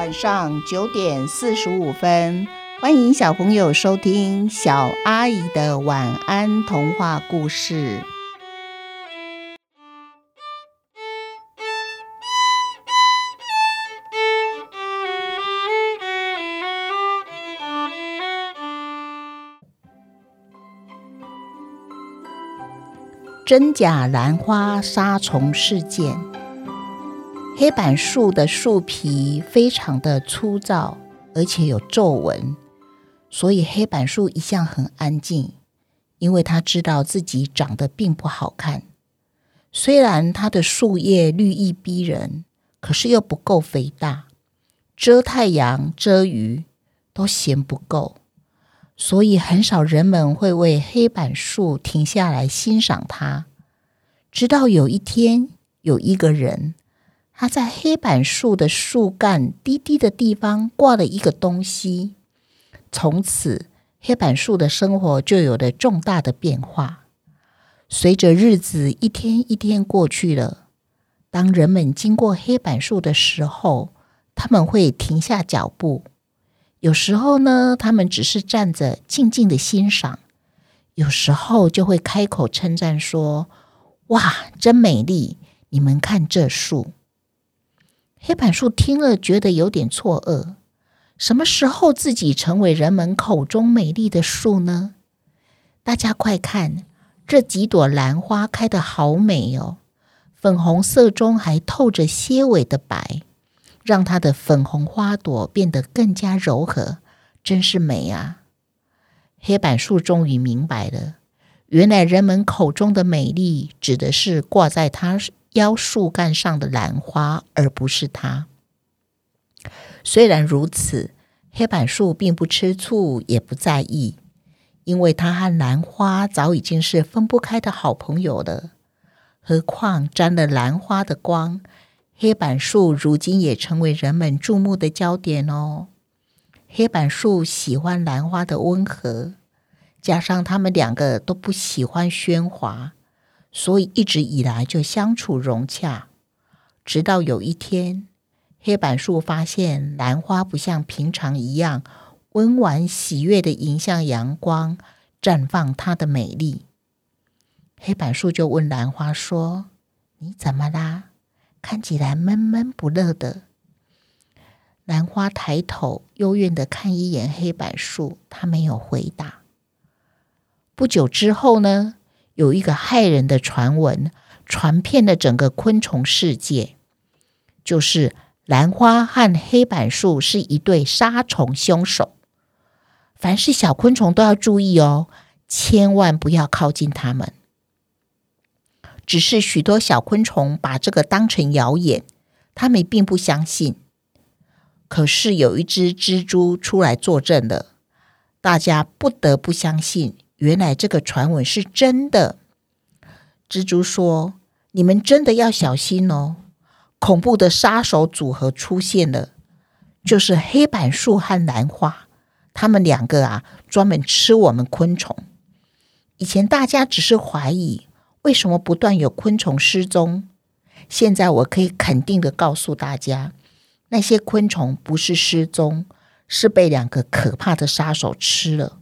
晚上九点四十五分，欢迎小朋友收听小阿姨的晚安童话故事。真假兰花杀虫事件。黑板树的树皮非常的粗糙，而且有皱纹，所以黑板树一向很安静，因为他知道自己长得并不好看。虽然它的树叶绿意逼人，可是又不够肥大，遮太阳、遮雨都嫌不够，所以很少人们会为黑板树停下来欣赏它。直到有一天，有一个人。他在黑板树的树干低低的地方挂了一个东西，从此黑板树的生活就有了重大的变化。随着日子一天一天过去了，当人们经过黑板树的时候，他们会停下脚步。有时候呢，他们只是站着静静的欣赏；有时候就会开口称赞说：“哇，真美丽！你们看这树。”黑板树听了，觉得有点错愕。什么时候自己成为人们口中美丽的树呢？大家快看，这几朵兰花开得好美哦！粉红色中还透着些微的白，让它的粉红花朵变得更加柔和，真是美啊！黑板树终于明白了，原来人们口中的美丽，指的是挂在它腰树干上的兰花，而不是它。虽然如此，黑板树并不吃醋，也不在意，因为它和兰花早已经是分不开的好朋友了。何况沾了兰花的光，黑板树如今也成为人们注目的焦点哦。黑板树喜欢兰花的温和，加上他们两个都不喜欢喧哗。所以一直以来就相处融洽，直到有一天，黑板树发现兰花不像平常一样温婉喜悦的迎向阳光，绽放它的美丽。黑板树就问兰花说：“你怎么啦？看起来闷闷不乐的。”兰花抬头幽怨的看一眼黑板树，它没有回答。不久之后呢？有一个骇人的传闻传遍了整个昆虫世界，就是兰花和黑板树是一对杀虫凶手。凡是小昆虫都要注意哦，千万不要靠近它们。只是许多小昆虫把这个当成谣言，他们并不相信。可是有一只蜘蛛出来作证了，大家不得不相信。原来这个传闻是真的。蜘蛛说：“你们真的要小心哦，恐怖的杀手组合出现了，就是黑板树和兰花。他们两个啊，专门吃我们昆虫。以前大家只是怀疑，为什么不断有昆虫失踪？现在我可以肯定的告诉大家，那些昆虫不是失踪，是被两个可怕的杀手吃了。”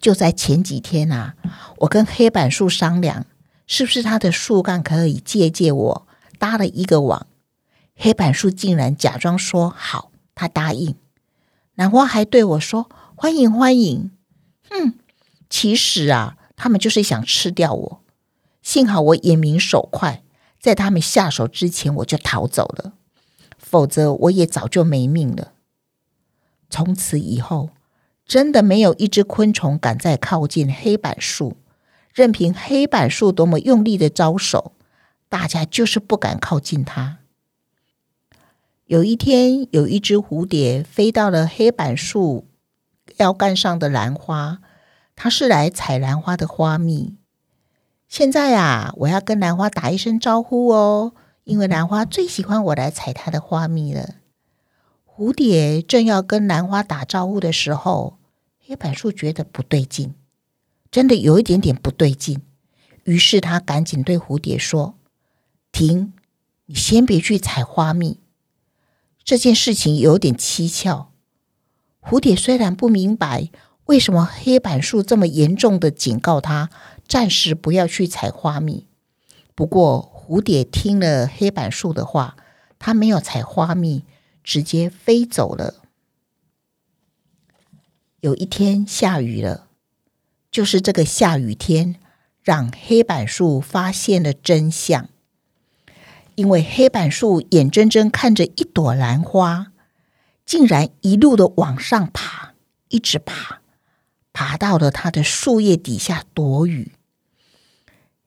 就在前几天啊，我跟黑板树商量，是不是它的树干可以借借我搭了一个网。黑板树竟然假装说好，他答应。兰花还对我说欢迎欢迎。哼，其实啊，他们就是想吃掉我。幸好我眼明手快，在他们下手之前我就逃走了，否则我也早就没命了。从此以后。真的没有一只昆虫敢再靠近黑板树，任凭黑板树多么用力的招手，大家就是不敢靠近它。有一天，有一只蝴蝶飞到了黑板树腰杆上的兰花，它是来采兰花的花蜜。现在啊，我要跟兰花打一声招呼哦，因为兰花最喜欢我来采它的花蜜了。蝴蝶正要跟兰花打招呼的时候，黑板树觉得不对劲，真的有一点点不对劲，于是他赶紧对蝴蝶说：“停，你先别去采花蜜。”这件事情有点蹊跷。蝴蝶虽然不明白为什么黑板树这么严重的警告他，暂时不要去采花蜜，不过蝴蝶听了黑板树的话，它没有采花蜜，直接飞走了。有一天下雨了，就是这个下雨天，让黑板树发现了真相。因为黑板树眼睁睁看着一朵兰花，竟然一路的往上爬，一直爬，爬到了它的树叶底下躲雨。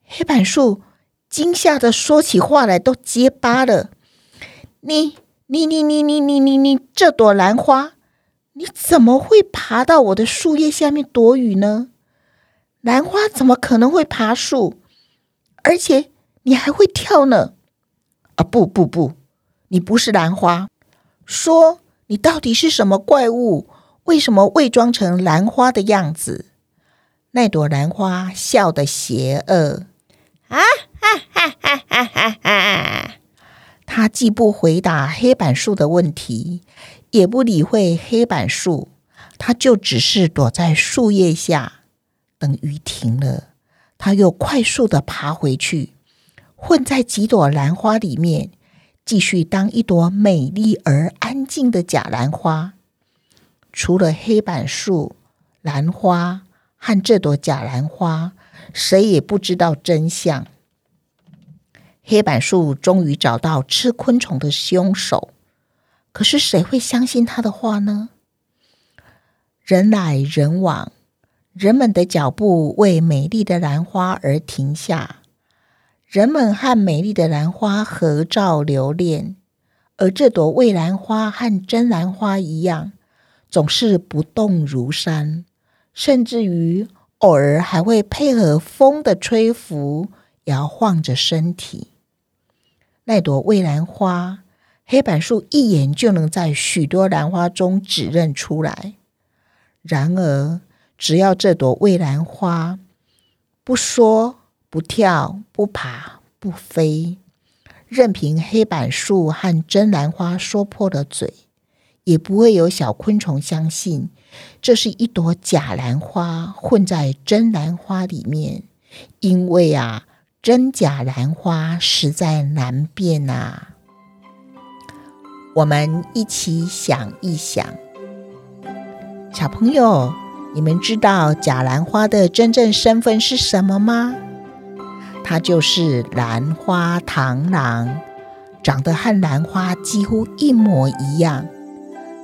黑板树惊吓的说起话来都结巴了：“你、你、你、你、你、你、你、你，这朵兰花，你怎么会爬到我的树叶下面躲雨呢？兰花怎么可能会爬树？而且你还会跳呢？”啊，不不不，你不是兰花。说你到底是什么怪物？为什么伪装成兰花的样子？那朵兰花笑得邪恶，啊哈哈哈哈哈哈！他既不回答黑板树的问题，也不理会黑板树，他就只是躲在树叶下，等雨停了，他又快速的爬回去。混在几朵兰花里面，继续当一朵美丽而安静的假兰花。除了黑板树、兰花和这朵假兰花，谁也不知道真相。黑板树终于找到吃昆虫的凶手，可是谁会相信他的话呢？人来人往，人们的脚步为美丽的兰花而停下。人们和美丽的兰花合照留念，而这朵蔚兰花和真兰花一样，总是不动如山，甚至于偶尔还会配合风的吹拂，摇晃着身体。那朵蔚兰花，黑板树一眼就能在许多兰花中指认出来。然而，只要这朵伪兰花不说。不跳，不爬，不飞，任凭黑板树和真兰花说破了嘴，也不会有小昆虫相信这是一朵假兰花混在真兰花里面。因为啊，真假兰花实在难辨啊。我们一起想一想，小朋友，你们知道假兰花的真正身份是什么吗？它就是兰花螳螂，长得和兰花几乎一模一样。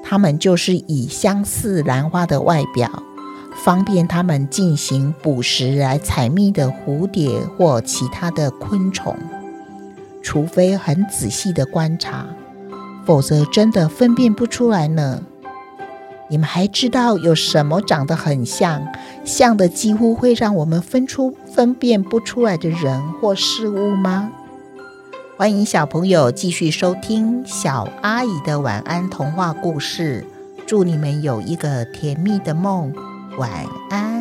它们就是以相似兰花的外表，方便它们进行捕食来采蜜的蝴蝶或其他的昆虫。除非很仔细的观察，否则真的分辨不出来呢。你们还知道有什么长得很像，像的几乎会让我们分出分辨不出来的人或事物吗？欢迎小朋友继续收听小阿姨的晚安童话故事，祝你们有一个甜蜜的梦，晚安。